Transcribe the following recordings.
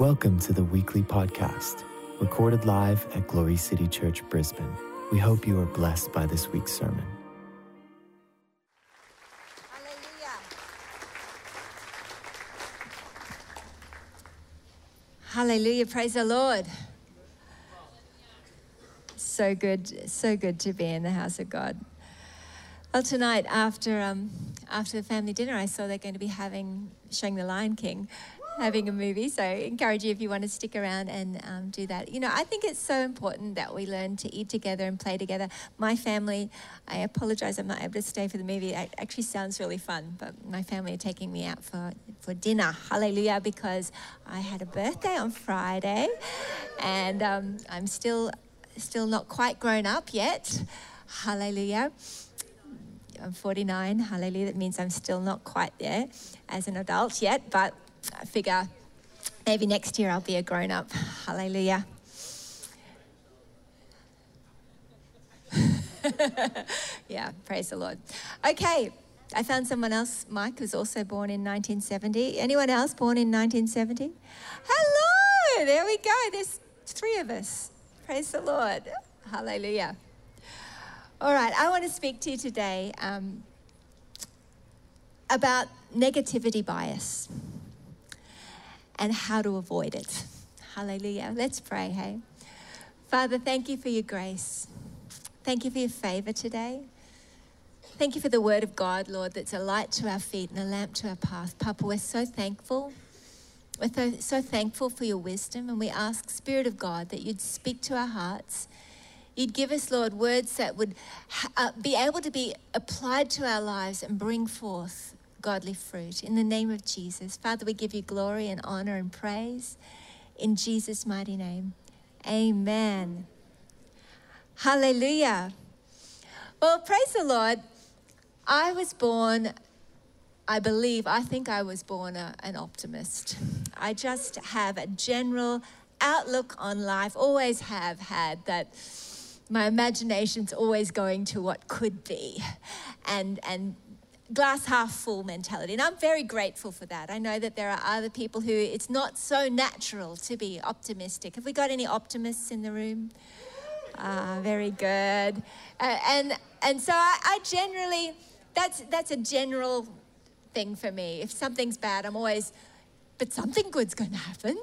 Welcome to the weekly podcast, recorded live at Glory City Church, Brisbane. We hope you are blessed by this week's sermon. Hallelujah. Hallelujah. Praise the Lord. So good, so good to be in the house of God. Well, tonight after um, after the family dinner, I saw they're going to be having showing The Lion King, having a movie. So, encourage you if you want to stick around and um, do that. You know, I think it's so important that we learn to eat together and play together. My family, I apologize, I'm not able to stay for the movie. It actually sounds really fun, but my family are taking me out for for dinner. Hallelujah! Because I had a birthday on Friday, and um, I'm still still not quite grown up yet. Hallelujah. I'm 49. Hallelujah. That means I'm still not quite there as an adult yet, but Figure maybe next year I'll be a grown up. Hallelujah. yeah, praise the Lord. Okay, I found someone else, Mike, was also born in 1970. Anyone else born in 1970? Hello, there we go. There's three of us. Praise the Lord. Hallelujah. All right, I want to speak to you today um, about negativity bias and how to avoid it. Hallelujah. Let's pray, hey? Father, thank you for your grace. Thank you for your favor today. Thank you for the word of God, Lord, that's a light to our feet and a lamp to our path. Papa, we're so thankful. We're so, thankful for your wisdom, and we ask, Spirit of God, that you'd speak to our hearts You'd give us, Lord, words that would uh, be able to be applied to our lives and bring forth godly fruit. In the name of Jesus. Father, we give you glory and honor and praise. In Jesus' mighty name. Amen. Hallelujah. Well, praise the Lord. I was born, I believe, I think I was born a, an optimist. I just have a general outlook on life, always have had that my imagination's always going to what could be and, and glass half full mentality. And I'm very grateful for that. I know that there are other people who it's not so natural to be optimistic. Have we got any optimists in the room? Ah, very good. Uh, and, and so I, I generally, that's, that's a general thing for me. If something's bad, I'm always, but something good's going to happen.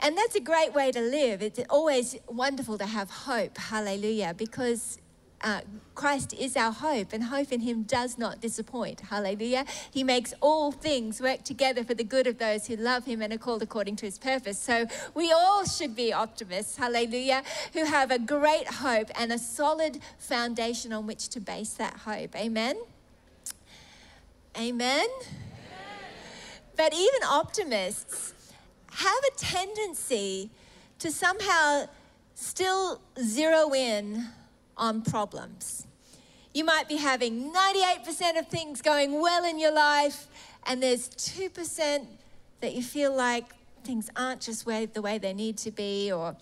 And that's a great way to live. It's always wonderful to have hope. Hallelujah. Because uh, Christ is our hope, and hope in Him does not disappoint. Hallelujah. He makes all things work together for the good of those who love Him and are called according to His purpose. So we all should be optimists. Hallelujah. Who have a great hope and a solid foundation on which to base that hope. Amen. Amen. Amen. But even optimists, have a tendency to somehow still zero in on problems. You might be having 98% of things going well in your life, and there's 2% that you feel like things aren't just the way they need to be, or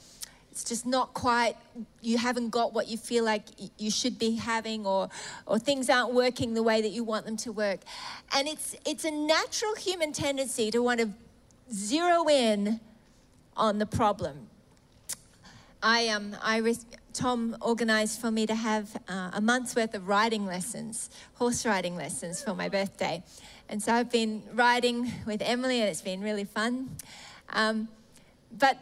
it's just not quite, you haven't got what you feel like you should be having, or, or things aren't working the way that you want them to work. And it's, it's a natural human tendency to want to zero in on the problem. I, um, I Tom organized for me to have uh, a month's worth of riding lessons, horse riding lessons for my birthday. And so I've been riding with Emily, and it's been really fun. Um, but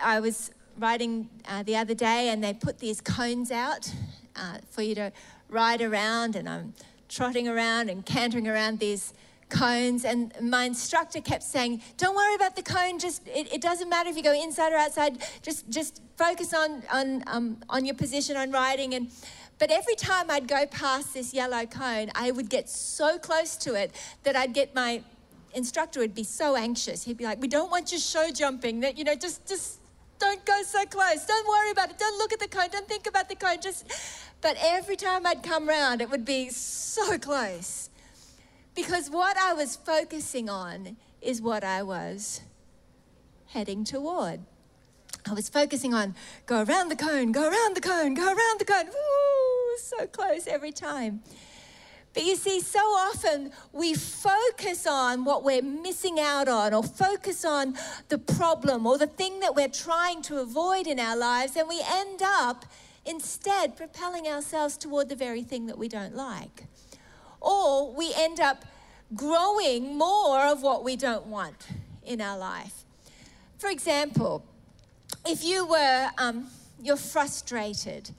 I was riding uh, the other day, and they put these cones out uh, for you to ride around, and I'm trotting around and cantering around these cones and my instructor kept saying don't worry about the cone just it, it doesn't matter if you go inside or outside just just focus on on um, on your position on riding and but every time I'd go past this yellow cone, I would get so close to it that I'd get my instructor would be so anxious. He'd be like, "We don't want you show jumping. That you know, just just don't go so close. Don't worry about it. Don't look at the cone. Don't think about the cone. Just." But every time I'd come round, it would be so close. Because what I was focusing on is what I was heading toward. I was focusing on go around the cone, go around the cone, go around the cone. Woo, so close every time. But you see, so often we focus on what we're missing out on, or focus on the problem or the thing that we're trying to avoid in our lives, and we end up instead propelling ourselves toward the very thing that we don't like. Or we end up growing more of what we don't want in our life. For example, if you were um, you're frustrated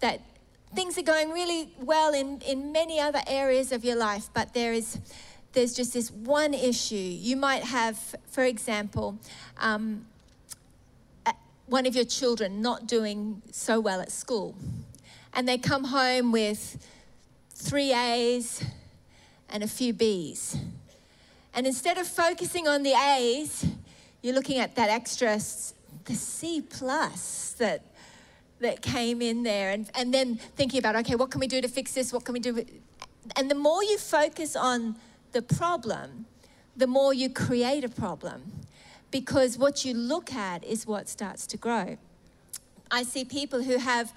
that things are going really well in, in many other areas of your life, but there is there's just this one issue. You might have, for example, um, one of your children not doing so well at school, and they come home with three A's and a few B's. And instead of focusing on the A's, you're looking at that extra, the C plus that that came in there and, and then thinking about, okay, what can we do to fix this? What can we do? And the more you focus on the problem, the more you create a problem because what you look at is what starts to grow. I see people who have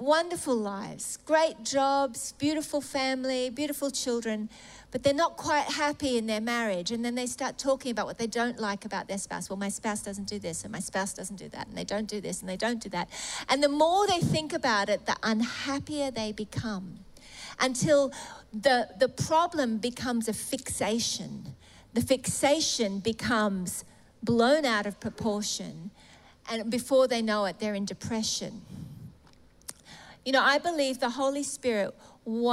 wonderful lives, great jobs, beautiful family, beautiful children, but they're not quite happy in their marriage. And then they start talking about what they don't like about their spouse. Well, my spouse doesn't do this, and my spouse doesn't do that, and they don't do this, and they don't do that. And the more they think about it, the unhappier they become until the, the problem becomes a fixation. The fixation becomes blown out of proportion, and before they know it, they're in depression. You know, I believe the Holy Spirit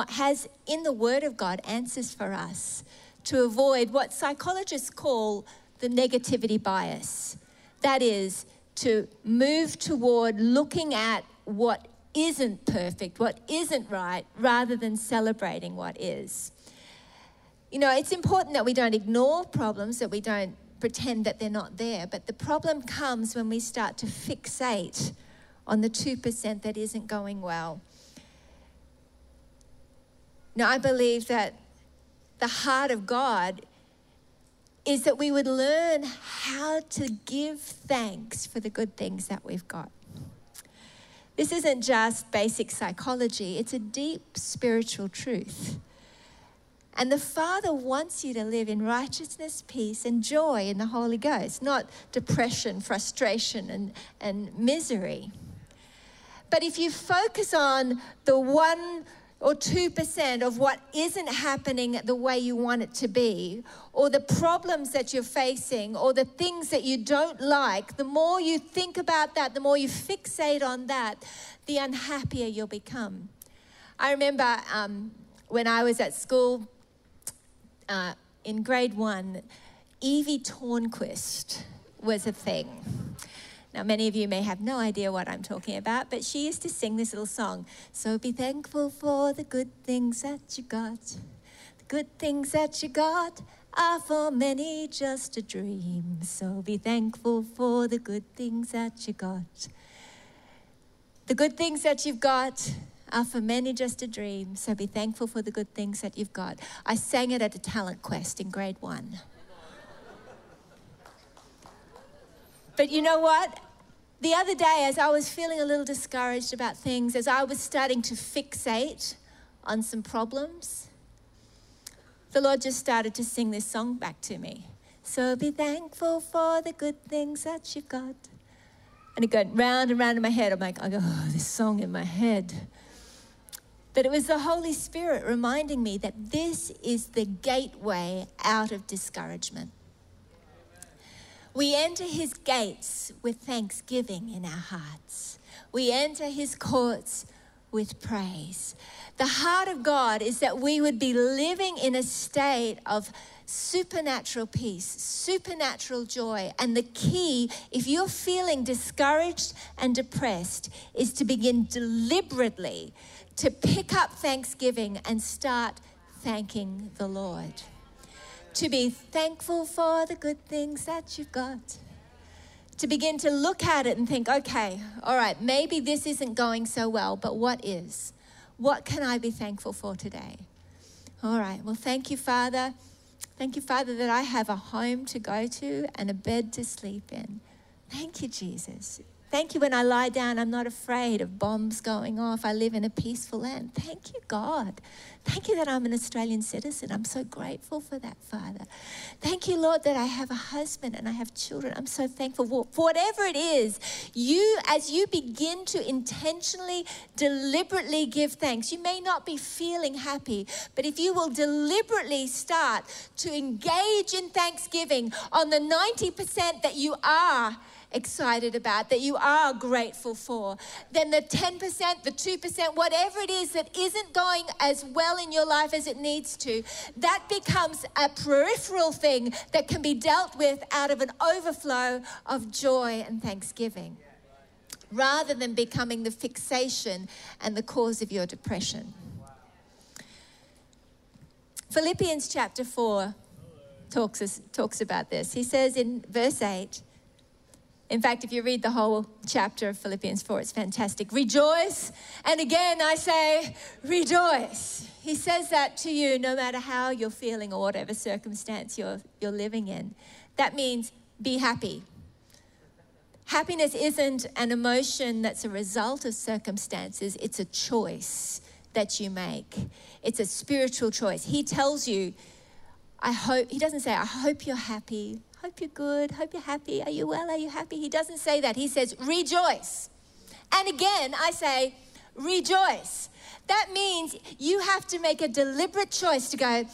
has in the Word of God answers for us to avoid what psychologists call the negativity bias. That is, to move toward looking at what isn't perfect, what isn't right, rather than celebrating what is. You know, it's important that we don't ignore problems, that we don't pretend that they're not there, but the problem comes when we start to fixate on the 2% that isn't going well. Now, I believe that the heart of God is that we would learn how to give thanks for the good things that we've got. This isn't just basic psychology, it's a deep spiritual truth. And the Father wants you to live in righteousness, peace, and joy in the Holy Ghost, not depression, frustration, and, and misery. But if you focus on the one or 2% of what isn't happening the way you want it to be, or the problems that you're facing, or the things that you don't like, the more you think about that, the more you fixate on that, the unhappier you'll become. I remember um, when I was at school uh, in grade one, Evie Tornquist was a thing. Now, many of you may have no idea what I'm talking about, but she used to sing this little song. So be thankful for the good things that you got. The good things that you got are for many just a dream. So be thankful for the good things that you got. The good things that you've got are for many just a dream. So be thankful for the good things that you've got. I sang it at a talent quest in grade one. But you know what? The other day, as I was feeling a little discouraged about things, as I was starting to fixate on some problems, the Lord just started to sing this song back to me. So be thankful for the good things that you've got. And it went round and round in my head. I'm like, I go, oh, this song in my head. But it was the Holy Spirit reminding me that this is the gateway out of discouragement. We enter his gates with thanksgiving in our hearts. We enter his courts with praise. The heart of God is that we would be living in a state of supernatural peace, supernatural joy. And the key, if you're feeling discouraged and depressed, is to begin deliberately to pick up thanksgiving and start thanking the Lord to be thankful for the good things that you've got. To begin to look at it and think, okay, all right, maybe this isn't going so well, but what is? What can I be thankful for today? All right, well, thank you, Father. Thank you, Father, that I have a home to go to and a bed to sleep in. Thank you, Jesus. Thank you when I lie down, I'm not afraid of bombs going off. I live in a peaceful land. Thank you, God. Thank you that I'm an Australian citizen. I'm so grateful for that, Father. Thank you, Lord, that I have a husband and I have children. I'm so thankful for, whatever it is. You, as you begin to intentionally, deliberately give thanks, you may not be feeling happy, but if you will deliberately start to engage in thanksgiving on the 90% that you are excited about, that you are grateful for, then the 10%, the 2%, whatever it is that isn't going as well in your life as it needs to, that becomes a peripheral thing that can be dealt with out of an overflow of joy and thanksgiving. Rather than becoming the fixation and the cause of your depression. Philippians chapter 4 talks, talks about this. He says in verse 8, in fact, if you read the whole chapter of Philippians 4, it's fantastic. Rejoice. And again, I say, rejoice. He says that to you no matter how you're feeling or whatever circumstance you're, you're living in. That means be happy. Happiness isn't an emotion that's a result of circumstances, it's a choice that you make. It's a spiritual choice. He tells you, I hope, he doesn't say, I hope you're happy hope you're good, hope you're happy. Are you well? Are you happy? He doesn't say that. He says, rejoice. And again, I say, rejoice. That means you have to make a deliberate choice to go,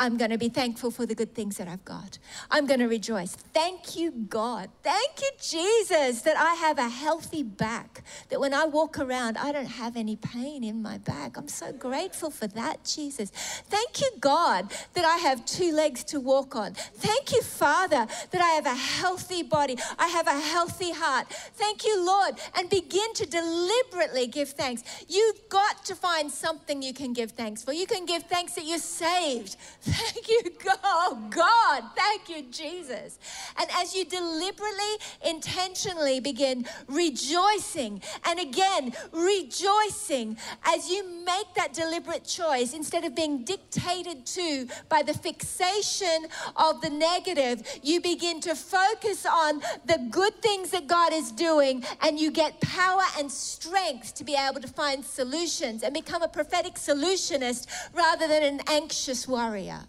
I'm going to be thankful for the good things that I've got. I'm going to rejoice. Thank you, God. Thank you, Jesus, that I have a healthy back, that when I walk around, I don't have any pain in my back. I'm so grateful for that, Jesus. Thank you, God, that I have two legs to walk on. Thank you, Father, that I have a healthy body. I have a healthy heart. Thank you, Lord. And begin to deliberately give thanks. You've got to find something you can give thanks for. You can give thanks that you're saved Thank you, God. Oh, God. Thank you, Jesus. And as you deliberately, intentionally begin rejoicing, and again, rejoicing as you make that deliberate choice, instead of being dictated to by the fixation of the negative, you begin to focus on the good things that God is doing, and you get power and strength to be able to find solutions and become a prophetic solutionist rather than an anxious warrior.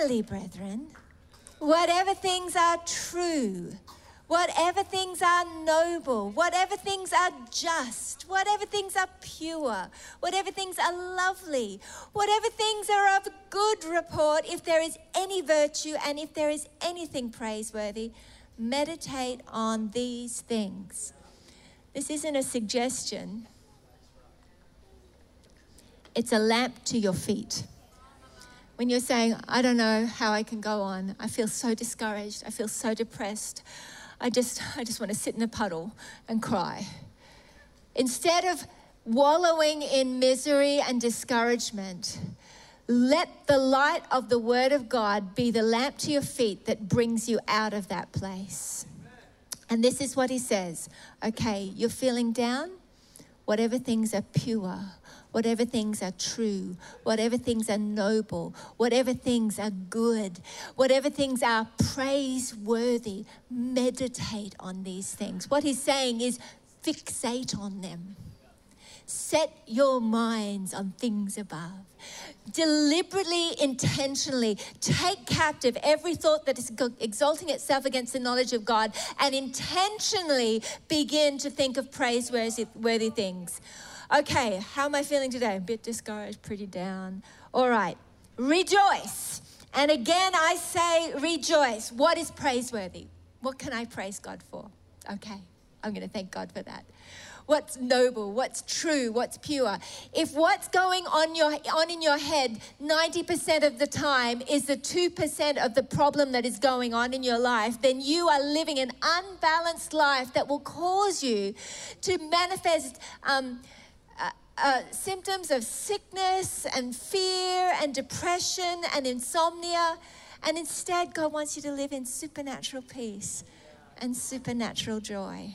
Finally, brethren, whatever things are true, whatever things are noble, whatever things are just, whatever things are pure, whatever things are lovely, whatever things are of good report, if there is any virtue and if there is anything praiseworthy, meditate on these things. This isn't a suggestion, it's a lamp to your feet when you're saying, I don't know how I can go on, I feel so discouraged, I feel so depressed, I just, I just want to sit in a puddle and cry. Instead of wallowing in misery and discouragement, let the light of the Word of God be the lamp to your feet that brings you out of that place. And this is what he says okay, you're feeling down? Whatever things are pure, whatever things are true, whatever things are noble, whatever things are good, whatever things are praiseworthy, meditate on these things. What he's saying is fixate on them. Set your minds on things above. Deliberately, intentionally take captive every thought that is exalting itself against the knowledge of God and intentionally begin to think of praiseworthy things. Okay, how am I feeling today? A bit discouraged, pretty down. All right, rejoice. And again, I say rejoice. What is praiseworthy? What can I praise God for? Okay, I'm going to thank God for that. What's noble, what's true, what's pure. If what's going on, your, on in your head 90% of the time is the 2% of the problem that is going on in your life, then you are living an unbalanced life that will cause you to manifest. Um, uh, symptoms of sickness and fear and depression and insomnia. And instead, God wants you to live in supernatural peace and supernatural joy.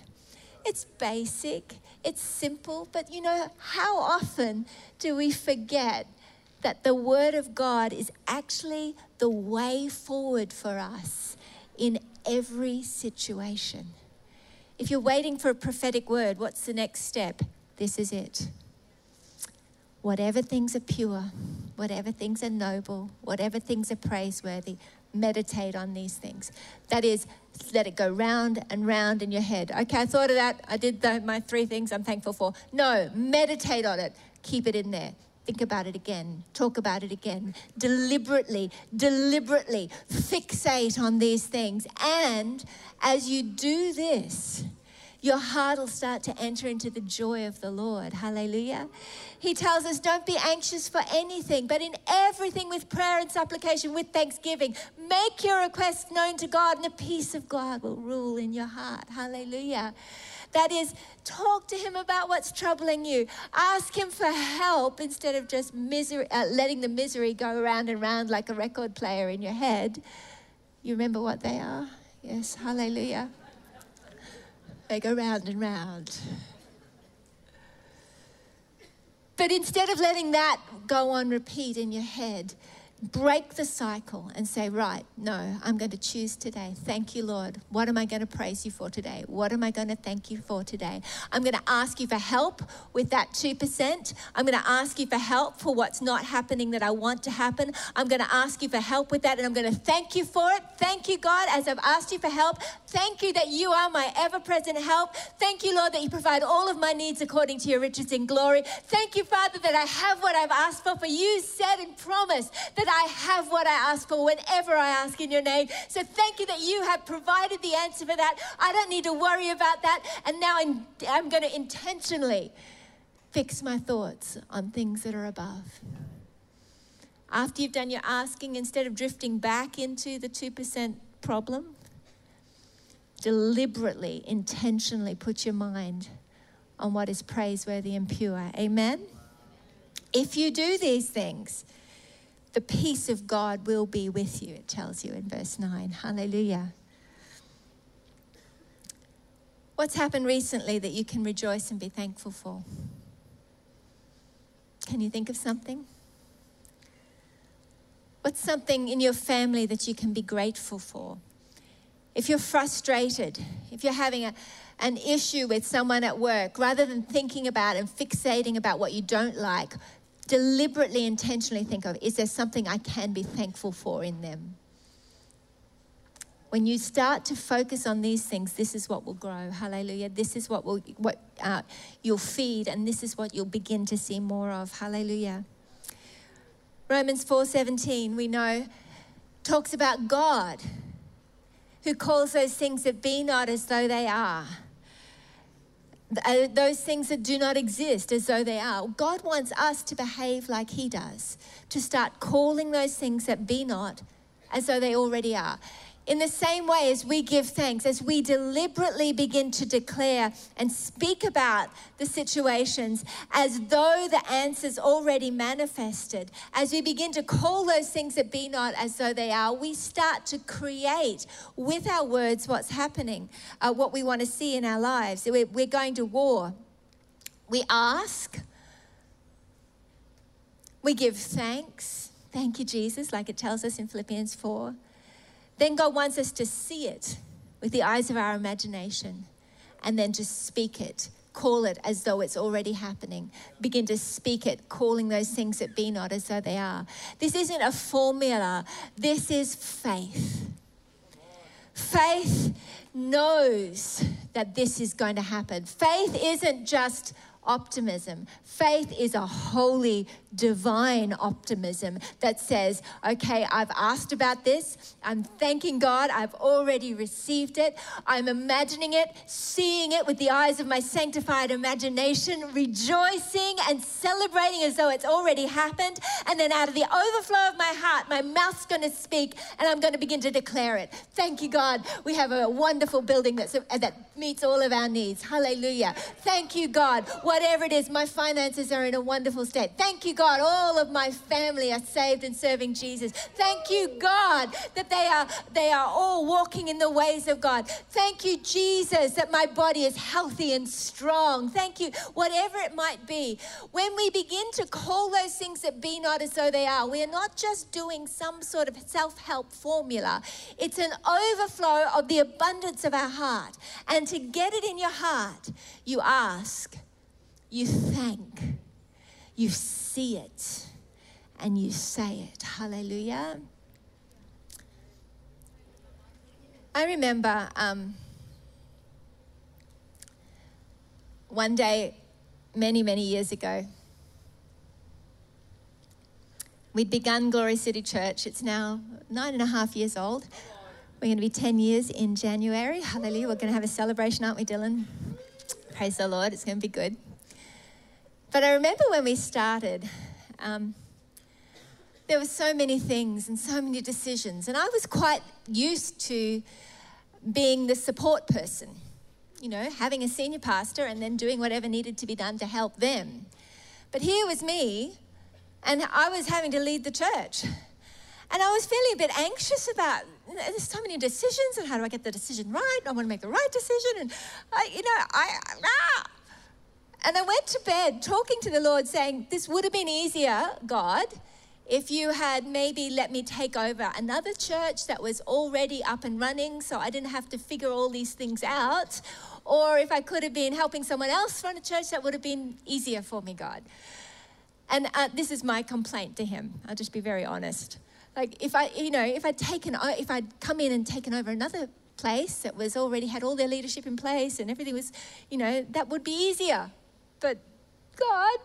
It's basic, it's simple, but you know, how often do we forget that the Word of God is actually the way forward for us in every situation. If you're waiting for a prophetic word, what's the next step? This is it. Whatever things are pure, whatever things are noble, whatever things are praiseworthy, meditate on these things. That is, let it go round and round in your head. Okay, I thought of that. I did the, my three things I'm thankful for. No, meditate on it. Keep it in there. Think about it again. Talk about it again. Deliberately, deliberately fixate on these things. And as you do this, your heart will start to enter into the joy of the Lord. Hallelujah. He tells us, don't be anxious for anything, but in everything with prayer and supplication, with thanksgiving, make your requests known to God, and the peace of God will rule in your heart. Hallelujah. That is, talk to him about what's troubling you. Ask him for help instead of just misery, uh, letting the misery go around and round like a record player in your head. You remember what they are? Yes, hallelujah. They go round and round. But instead of letting that go on repeat in your head, break the cycle and say, Right, no, I'm going to choose today. Thank you, Lord. What am I going to praise you for today? What am I going to thank you for today? I'm going to ask you for help with that 2%. I'm going to ask you for help for what's not happening that I want to happen. I'm going to ask you for help with that and I'm going to thank you for it. Thank you, God, as I've asked you for help. Thank you that you are my ever present help. Thank you, Lord, that you provide all of my needs according to your riches in glory. Thank you, Father, that I have what I've asked for, for you said and promised that I have what I ask for whenever I ask in your name. So thank you that you have provided the answer for that. I don't need to worry about that. And now I'm, I'm going to intentionally fix my thoughts on things that are above. After you've done your asking, instead of drifting back into the 2% problem, deliberately, intentionally put your mind on what is praiseworthy and pure. Amen? If you do these things, the peace of God will be with you, it tells you in verse 9. Hallelujah. What's happened recently that you can rejoice and be thankful for? Can you think of something? What's something in your family that you can be grateful for? If you're frustrated, if you're having a, an issue with someone at work, rather than thinking about and fixating about what you don't like, deliberately, intentionally think of is there something I can be thankful for in them? When you start to focus on these things, this is what will grow. Hallelujah. This is what will what uh, you'll feed, and this is what you'll begin to see more of. Hallelujah. Romans 4:17, we know, talks about God who calls those things that be not as though they are Uh, those things that do not exist as though they are. God wants us to behave like He does, to start calling those things that be not as though they already are. In the same way as we give thanks, as we deliberately begin to declare and speak about the situations as though the answers already manifested, as we begin to call those things that be not as though they are, we start to create with our words what's happening, uh, what we want to see in our lives. We're, we're going to war. We ask, we give thanks. Thank you, Jesus, like it tells us in Philippians 4. Then God wants us to see it with the eyes of our imagination and then to speak it. Call it as though it's already happening. Begin to speak it, calling those things that be not as though they are. This isn't a formula, this is faith. Faith knows that this is going to happen. Faith isn't just optimism. Faith is a holy, divine optimism that says, okay, I've asked about this. I'm thanking God. I've already received it. I'm imagining it, seeing it with the eyes of my sanctified imagination, rejoicing and celebrating as though it's already happened. And then out of the overflow of my heart, my mouth's going to speak and I'm going to begin to declare it. Thank you, God. We have a wonderful building that's, that meets all of our needs. Hallelujah. Thank you, God. What whatever it is, my finances are in a wonderful state. Thank you, God, all of my family are saved and serving Jesus. Thank you, God, that they are they are all walking in the ways of God. Thank you, Jesus, that my body is healthy and strong. Thank you, whatever it might be. When we begin to call those things that be not as though they are, we are not just doing some sort of self-help formula. It's an overflow of the abundance of our heart. And to get it in your heart, you ask you thank, you see it, and you say it. Hallelujah. I remember um, one day, many, many years ago, we'd begun Glory City Church. It's now nine and a half years old. We're going to be 10 years in January. Hallelujah. We're going to have a celebration, aren't we, Dylan? Praise the Lord. It's going to be good. But I remember when we started, um, there were so many things and so many decisions, and I was quite used to being the support person, you know, having a senior pastor and then doing whatever needed to be done to help them. But here was me, and I was having to lead the church. And I was feeling a bit anxious about there's so many decisions, and how do I get the decision right? I want to make the right decision, and I, you know, I ah, and I went to bed talking to the Lord, saying, This would have been easier, God, if you had maybe let me take over another church that was already up and running so I didn't have to figure all these things out. Or if I could have been helping someone else run a church, that would have been easier for me, God. And uh, this is my complaint to him. I'll just be very honest. Like if I, you know, if I'd taken, if I'd come in and taken over another place that was already had all their leadership in place and everything was, you know, that would be easier but God.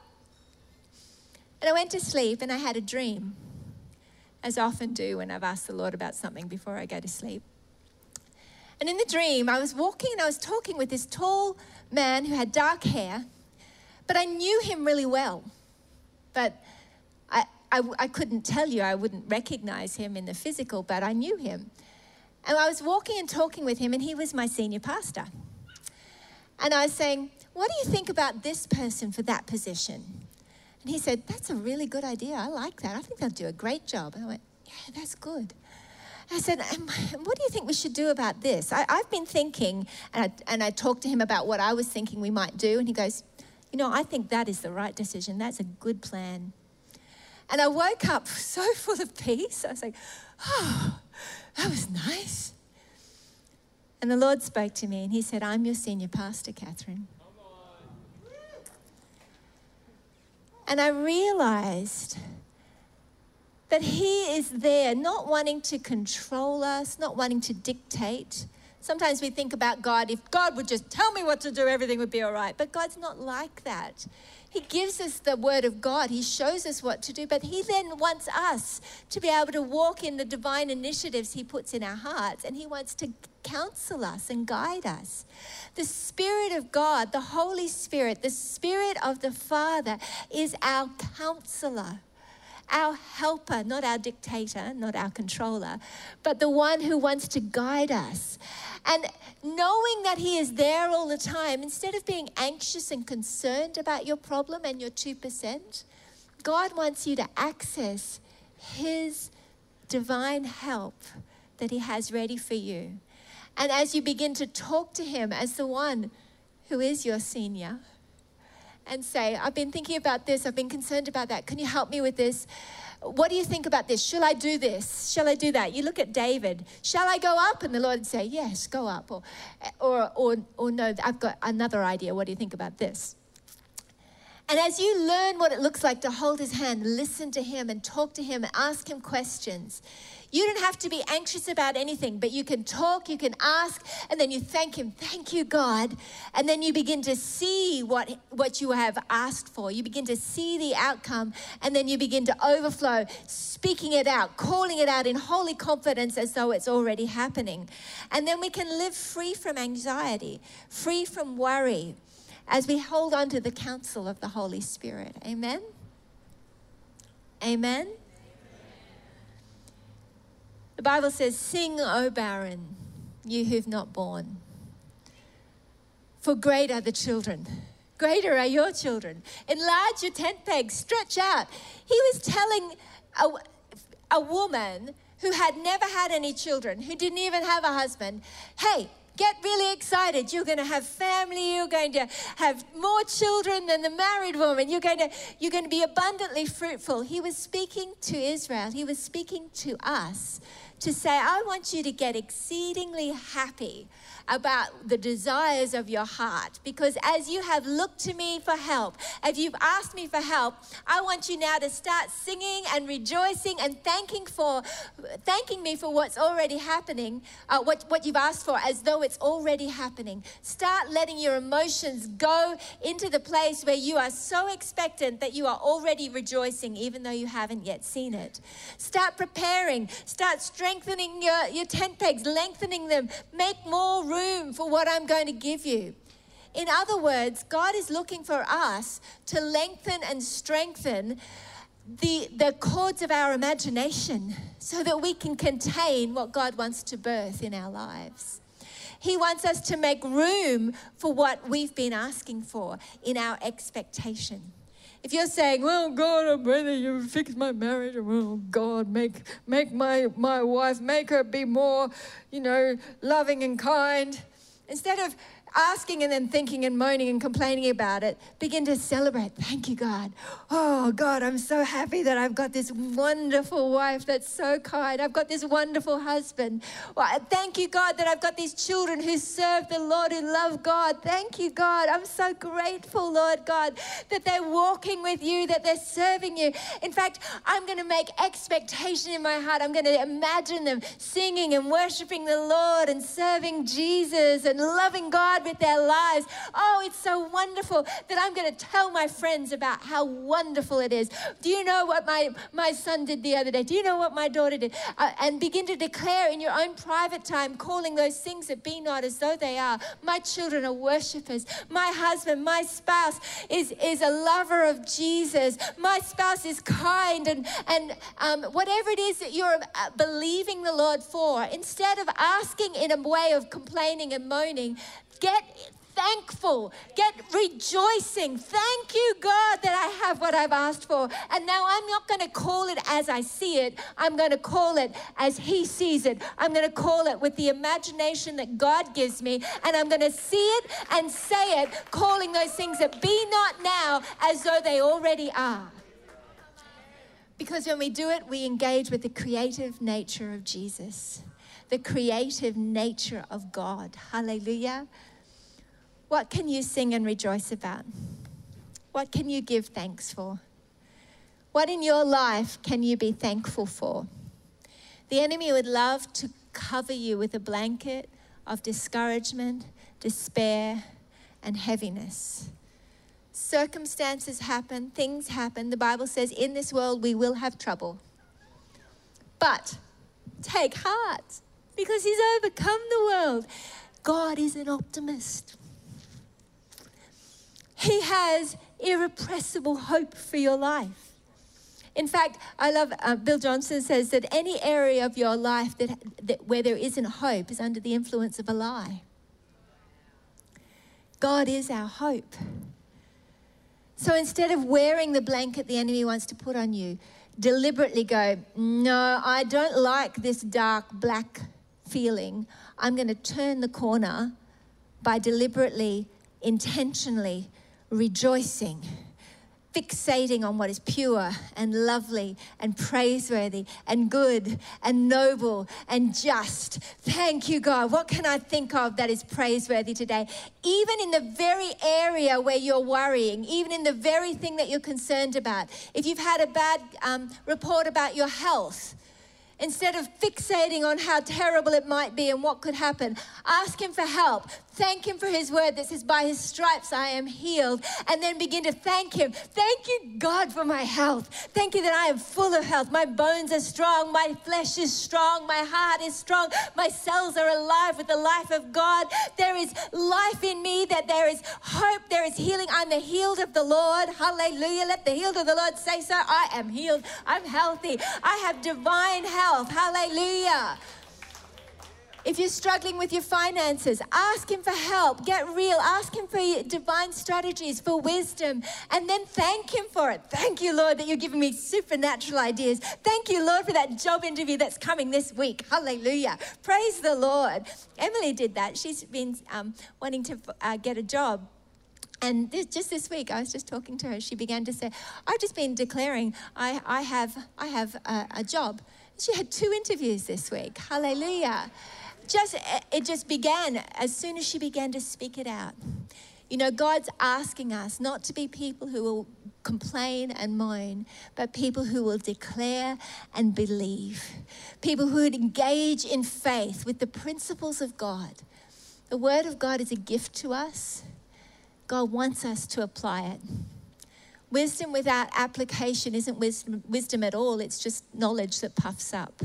And I went to sleep and I had a dream, as I often do when I've asked the Lord about something before I go to sleep. And in the dream, I was walking and I was talking with this tall man who had dark hair, but I knew him really well. But I, I, I couldn't tell you, I wouldn't recognize him in the physical, but I knew him. And I was walking and talking with him, and he was my senior pastor. And I was saying, what do you think about this person for that position? And he said, That's a really good idea. I like that. I think they'll do a great job. And I went, Yeah, that's good. I said, What do you think we should do about this? I, have been thinking, and I, and I talked to him about what I was thinking we might do. And he goes, You know, I think that is the right decision. That's a good plan. And I woke up so full of peace. I was like, Oh, that was nice. And the Lord spoke to me and he said, I'm your senior pastor, Catherine. And I realized that He is there, not wanting to control us, not wanting to dictate. Sometimes we think about God, if God would just tell me what to do, everything would be all right. But God's not like that. He gives us the word of God, He shows us what to do, but He then wants us to be able to walk in the divine initiatives He puts in our hearts, and He wants to counsel us and guide us. The Spirit of God, the Holy Spirit, the Spirit of the Father is our counselor our helper, not our dictator, not our controller, but the one who wants to guide us. And knowing that He is there all the time, instead of being anxious and concerned about your problem and your 2%, God wants you to access His divine help that He has ready for you. And as you begin to talk to Him as the one who is your senior, and say, I've been thinking about this, I've been concerned about that. Can you help me with this? What do you think about this? Shall I do this? Shall I do that? You look at David. Shall I go up? And the Lord would say, Yes, go up. Or, or, or, or no, I've got another idea. What do you think about this? And as you learn what it looks like to hold his hand, listen to him, and talk to him, and ask him questions, you don't have to be anxious about anything, but you can talk, you can ask, and then you thank Him. Thank you, God. And then you begin to see what, what you have asked for. You begin to see the outcome, and then you begin to overflow, speaking it out, calling it out in holy confidence as though it's already happening. And then we can live free from anxiety, free from worry, as we hold on to the counsel of the Holy Spirit. Amen. Amen. The Bible says, Sing, O barren, you who've not borne. For great are the children, greater are your children. Enlarge your tent pegs, stretch out. He was telling a, a woman who had never had any children, who didn't even have a husband, hey, get really excited. You're going to have family. You're going to have more children than the married woman. You're going to, you're going to be abundantly fruitful. He was speaking to Israel. He was speaking to us to say, I want you to get exceedingly happy about the desires of your heart. Because as you have looked to me for help, as you've asked me for help, I want you now to start singing and rejoicing and thanking for thanking me for what's already happening, uh, what, what you've asked for, as though it's already happening. Start letting your emotions go into the place where you are so expectant that you are already rejoicing, even though you haven't yet seen it. Start preparing, start strengthening your, your tent pegs, lengthening them, make more room room for what I'm going to give you. In other words, God is looking for us to lengthen and strengthen the, the cords of our imagination so that we can contain what God wants to birth in our lives. He wants us to make room for what we've been asking for in our expectation. If you're saying, "Well, God, pray that you fix my marriage," or "Well, God, make make my my wife, make her be more, you know, loving and kind," instead of asking and then thinking and moaning and complaining about it, begin to celebrate. Thank you, God. Oh, God, I'm so happy that I've got this wonderful wife that's so kind. I've got this wonderful husband. Well, thank you, God, that I've got these children who serve the Lord, who love God. Thank you, God. I'm so grateful, Lord God, that they're walking with you, that they're serving you. In fact, I'm going to make expectation in my heart. I'm going to imagine them singing and worshiping the Lord and serving Jesus and loving God With their lives. Oh, it's so wonderful that I'm going to tell my friends about how wonderful it is. Do you know what my, my son did the other day? Do you know what my daughter did? Uh, and begin to declare in your own private time, calling those things that be not as though they are. My children are worshippers. My husband, my spouse is, is a lover of Jesus. My spouse is kind and, and um, whatever it is that you're uh, believing the Lord for, instead of asking in a way of complaining and moaning, Get thankful, get rejoicing. Thank you, God, that I have what I've asked for. And now I'm not going to call it as I see it, I'm going to call it as He sees it. I'm going to call it with the imagination that God gives me, and I'm going to see it and say it, calling those things that be not now as though they already are. Because when we do it, we engage with the creative nature of Jesus, the creative nature of God. Hallelujah. What can you sing and rejoice about? What can you give thanks for? What in your life can you be thankful for? The enemy would love to cover you with a blanket of discouragement, despair, and heaviness. Circumstances happen, things happen. The Bible says, in this world we will have trouble. But take heart because he's overcome the world. God is an optimist. He has irrepressible hope for your life. In fact, I love uh, Bill Johnson says that any area of your life that, that where there isn't hope is under the influence of a lie. God is our hope. So instead of wearing the blanket the enemy wants to put on you, deliberately go, No, I don't like this dark black feeling. I'm going to turn the corner by deliberately, intentionally rejoicing, fixating on what is pure and lovely and praiseworthy and good and noble and just. Thank you, God. What can I think of that is praiseworthy today? Even in the very area where you're worrying, even in the very thing that you're concerned about. If you've had a bad um, report about your health, Instead of fixating on how terrible it might be and what could happen, ask Him for help. Thank Him for His word that says, By His stripes I am healed. And then begin to thank Him. Thank you, God, for my health. Thank you that I am full of health. My bones are strong. My flesh is strong. My heart is strong. My cells are alive with the life of God. There is life in me, that there is hope. There is healing. I'm the healed of the Lord. Hallelujah. Let the healed of the Lord say so. I am healed. I'm healthy. I have divine health. Hallelujah. If you're struggling with your finances, ask Him for help. Get real. Ask Him for divine strategies, for wisdom, and then thank Him for it. Thank you, Lord, that you're giving me supernatural ideas. Thank you, Lord, for that job interview that's coming this week. Hallelujah. Praise the Lord. Emily did that. She's been um, wanting to uh, get a job. And this, just this week, I was just talking to her. She began to say, "I've just been declaring I, I have I have a, a job." She had two interviews this week. Hallelujah just eh, it just began as soon as she began to speak it out. You know, God's asking us not to be people who will complain and moan, but people who will declare and believe. People who would engage in faith with the principles of God. The Word of God is a gift to us. God wants us to apply it. Wisdom without application isn't wisdom, wisdom at all, it's just knowledge that puffs up.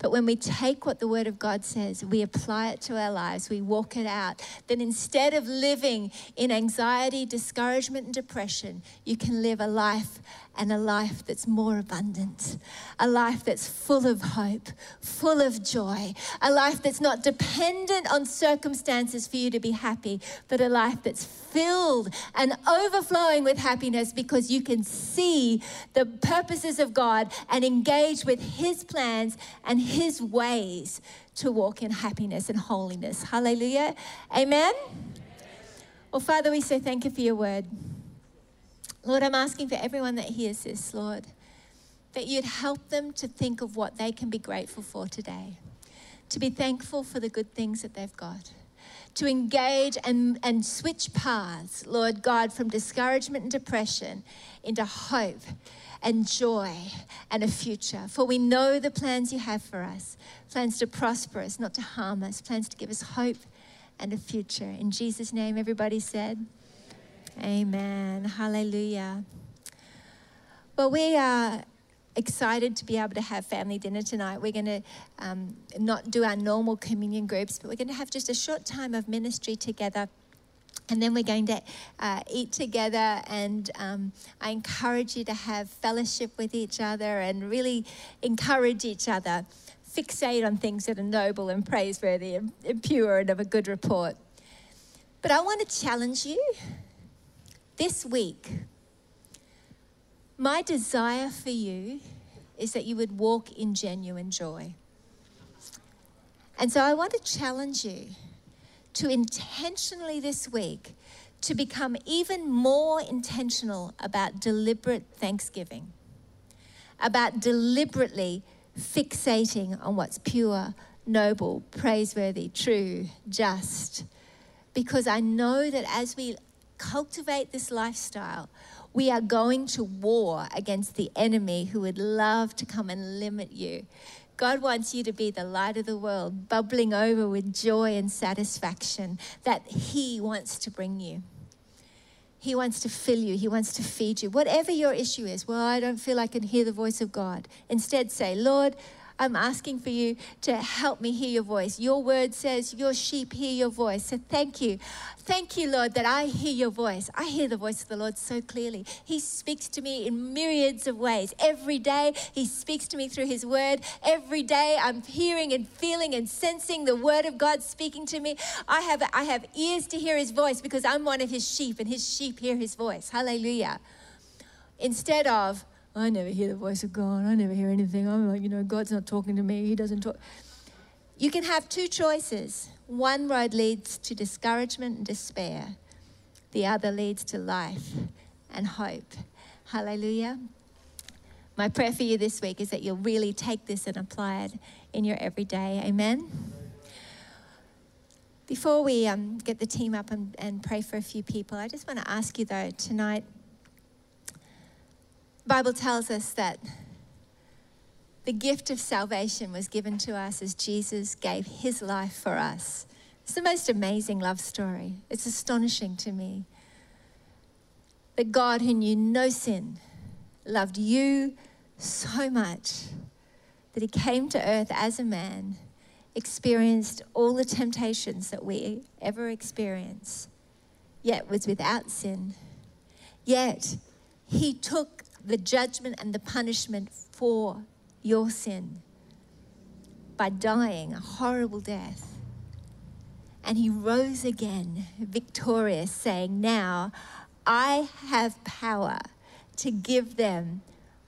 But when we take what the Word of God says, we apply it to our lives, we walk it out, then instead of living in anxiety, discouragement, and depression, you can live a life and a life that's more abundant, a life that's full of hope, full of joy, a life that's not dependent on circumstances for you to be happy, but a life that's filled and overflowing with happiness because you can see the purposes of God and engage with His plans and His ways to walk in happiness and holiness. Hallelujah. Amen. Well, Father, we say thank you for your word. Lord, I'm asking for everyone that hears this, Lord, that you'd help them to think of what they can be grateful for today, to be thankful for the good things that they've got, to engage and, and switch paths, Lord God, from discouragement and depression into hope and joy and a future. For we know the plans you have for us plans to prosper us, not to harm us, plans to give us hope and a future. In Jesus' name, everybody said, Amen. Hallelujah. Well, we are excited to be able to have family dinner tonight. We're going to um, not do our normal communion groups, but we're going to have just a short time of ministry together. And then we're going to uh, eat together, and um, I encourage you to have fellowship with each other and really encourage each other. Fixate on things that are noble and praiseworthy and pure and of a good report. But I want to challenge you this week, my desire for you is that you would walk in genuine joy. And so I want to challenge you to intentionally this week to become even more intentional about deliberate thanksgiving, about deliberately fixating on what's pure, noble, praiseworthy, true, just. Because I know that as we cultivate this lifestyle, we are going to war against the enemy who would love to come and limit you. God wants you to be the light of the world, bubbling over with joy and satisfaction that He wants to bring you. He wants to fill you. He wants to feed you. Whatever your issue is, well, I don't feel I can hear the voice of God. Instead, say, Lord, I'm asking for you to help me hear your voice. Your word says your sheep hear your voice. So thank you. Thank you, Lord, that I hear your voice. I hear the voice of the Lord so clearly. He speaks to me in myriads of ways. Every day, He speaks to me through His word. Every day, I'm hearing and feeling and sensing the word of God speaking to me. I have, I have ears to hear His voice because I'm one of His sheep, and His sheep hear His voice. Hallelujah. Instead of, I never hear the voice of God. I never hear anything. I'm like, you know, God's not talking to me. He doesn't talk. You can have two choices. One road leads to discouragement and despair, the other leads to life and hope. Hallelujah. My prayer for you this week is that you'll really take this and apply it in your everyday. Amen. Before we um, get the team up and, and pray for a few people, I just want to ask you though tonight Bible tells us that the gift of salvation was given to us as Jesus gave his life for us. It's the most amazing love story. It's astonishing to me that God, who knew no sin, loved you so much that he came to earth as a man, experienced all the temptations that we ever experience, yet was without sin. Yet he took the judgment and the punishment for your sin. by dying a horrible death. And he rose again, victorious, saying, Now I have power to give them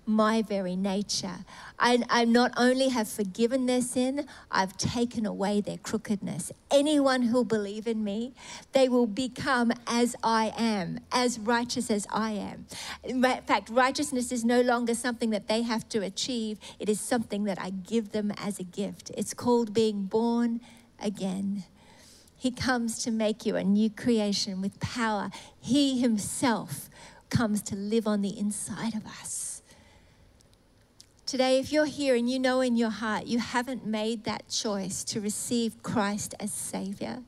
my very nature. I, I not only have forgiven their sin, I've taken away their crookedness. Anyone who'll believe in me, they will become as I am, as righteous as I am. In fact, righteousness is no longer something that they have to achieve, it is something that I give them as a gift. It's called being born again. He comes to make you a new creation with power. He himself comes to live on the inside of us. Today, if you're here and you know in your heart you haven't made that choice to receive Christ as Savior,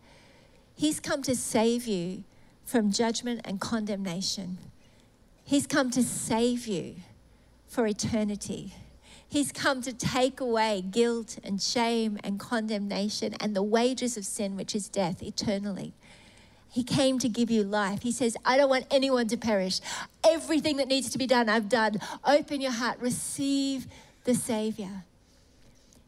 He's come to save you from judgment and condemnation. He's come to save you for eternity. He's come to take away guilt and shame and condemnation and the wages of sin, which is death, eternally. He came to give you life. He says, I don't want anyone to perish. Everything that needs to be done, I've done. Open your heart, receive the Savior.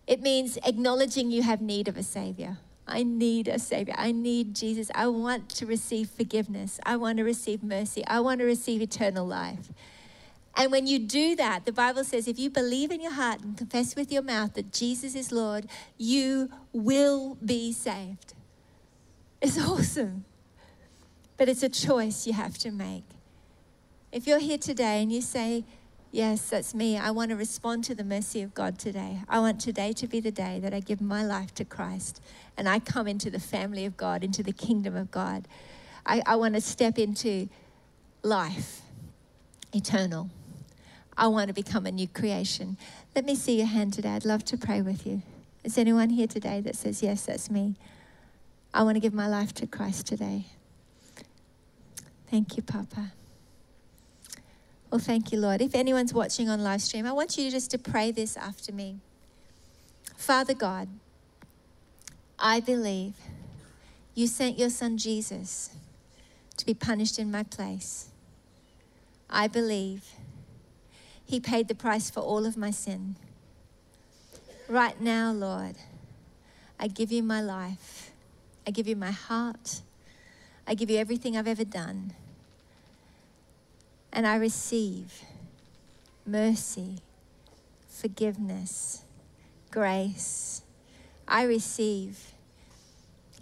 It means acknowledging you have need of a Savior. I need a Savior. I need Jesus. I want to receive forgiveness. I want to receive mercy. I want to receive eternal life. And when you do that, the Bible says if you believe in your heart and confess with your mouth that Jesus is Lord, you will be saved. It's awesome. But it's a choice you have to make. If you're here today and you say, Yes, that's me. I want to respond to the mercy of God today. I want today to be the day that I give my life to Christ and I come into the family of God, into the kingdom of God. I, I want to step into life, eternal. I want to become a new creation. Let me see your hand today. I'd love to pray with you. Is anyone here today that says, Yes, that's me? I want to give my life to Christ today. Thank you, Papa. Well, thank you, Lord. If anyone's watching on live stream, I want you just to pray this after me. Father God, I believe you sent your son Jesus to be punished in my place. I believe he paid the price for all of my sin. Right now, Lord, I give you my life. I give you my heart. I give you everything I've ever done. And I receive mercy, forgiveness, grace. I receive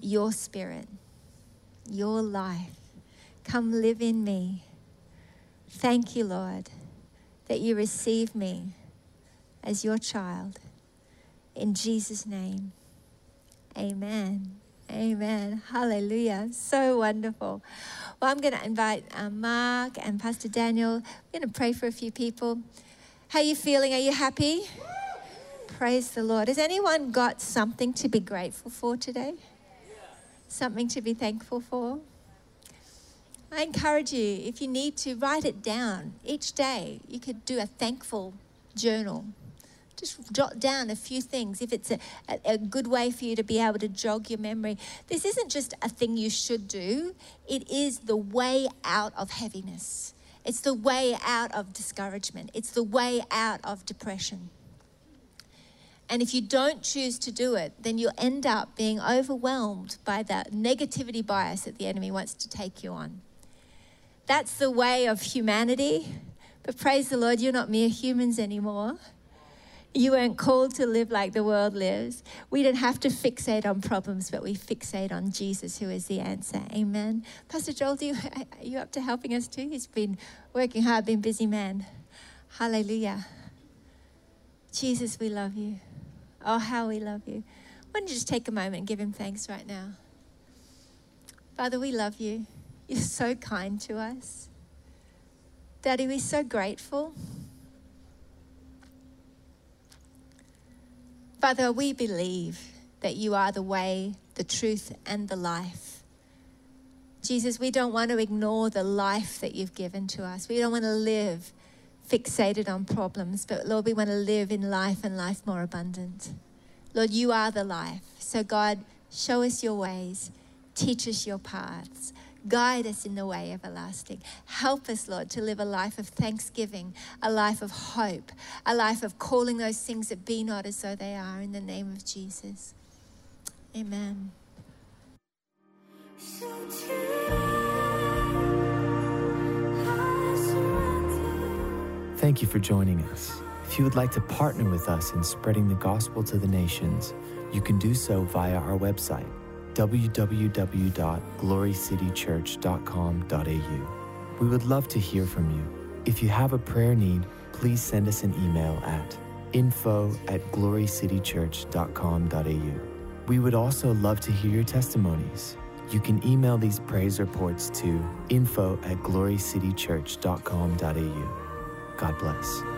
your spirit, your life. Come live in me. Thank you, Lord, that you receive me as your child. In Jesus' name, amen. Amen. Hallelujah. So wonderful. Well, I'm going to invite uh, Mark and Pastor Daniel. We're going to pray for a few people. How are you feeling? Are you happy? Praise the Lord. Has anyone got something to be grateful for today? Something to be thankful for? I encourage you, if you need to, write it down each day. You could do a thankful journal just jot down a few things if it's a, a, a, good way for you to be able to jog your memory. This isn't just a thing you should do, it is the way out of heaviness. It's the way out of discouragement. It's the way out of depression. And if you don't choose to do it, then you'll end up being overwhelmed by the negativity bias that the enemy wants to take you on. That's the way of humanity. But praise the Lord, you're not mere humans anymore. You weren't called to live like the world lives. We don't have to fixate on problems, but we fixate on Jesus, who is the answer. Amen. Pastor Joel, you, are you up to helping us too? He's been working hard, been busy man. Hallelujah. Jesus, we love you. Oh, how we love you. Why don't you just take a moment and give him thanks right now? Father, we love you. You're so kind to us. Daddy, we're so grateful. Father, we believe that you are the way, the truth, and the life. Jesus, we don't want to ignore the life that you've given to us. We don't want to live fixated on problems, but Lord, we want to live in life and life more abundant. Lord, you are the life. So, God, show us your ways, teach us your paths, Guide us in the way everlasting. Help us, Lord, to live a life of thanksgiving, a life of hope, a life of calling those things that be not as though they are in the name of Jesus. Amen. Thank you for joining us. If you would like to partner with us in spreading the gospel to the nations, you can do so via our website, www.glorycitychurch.com.au. We would love to hear from you. If you have a prayer need, please send us an email at info at glorycitychurch.com.au. We would also love to hear your testimonies. You can email these praise reports to info at glorycitychurch.com.au. God bless.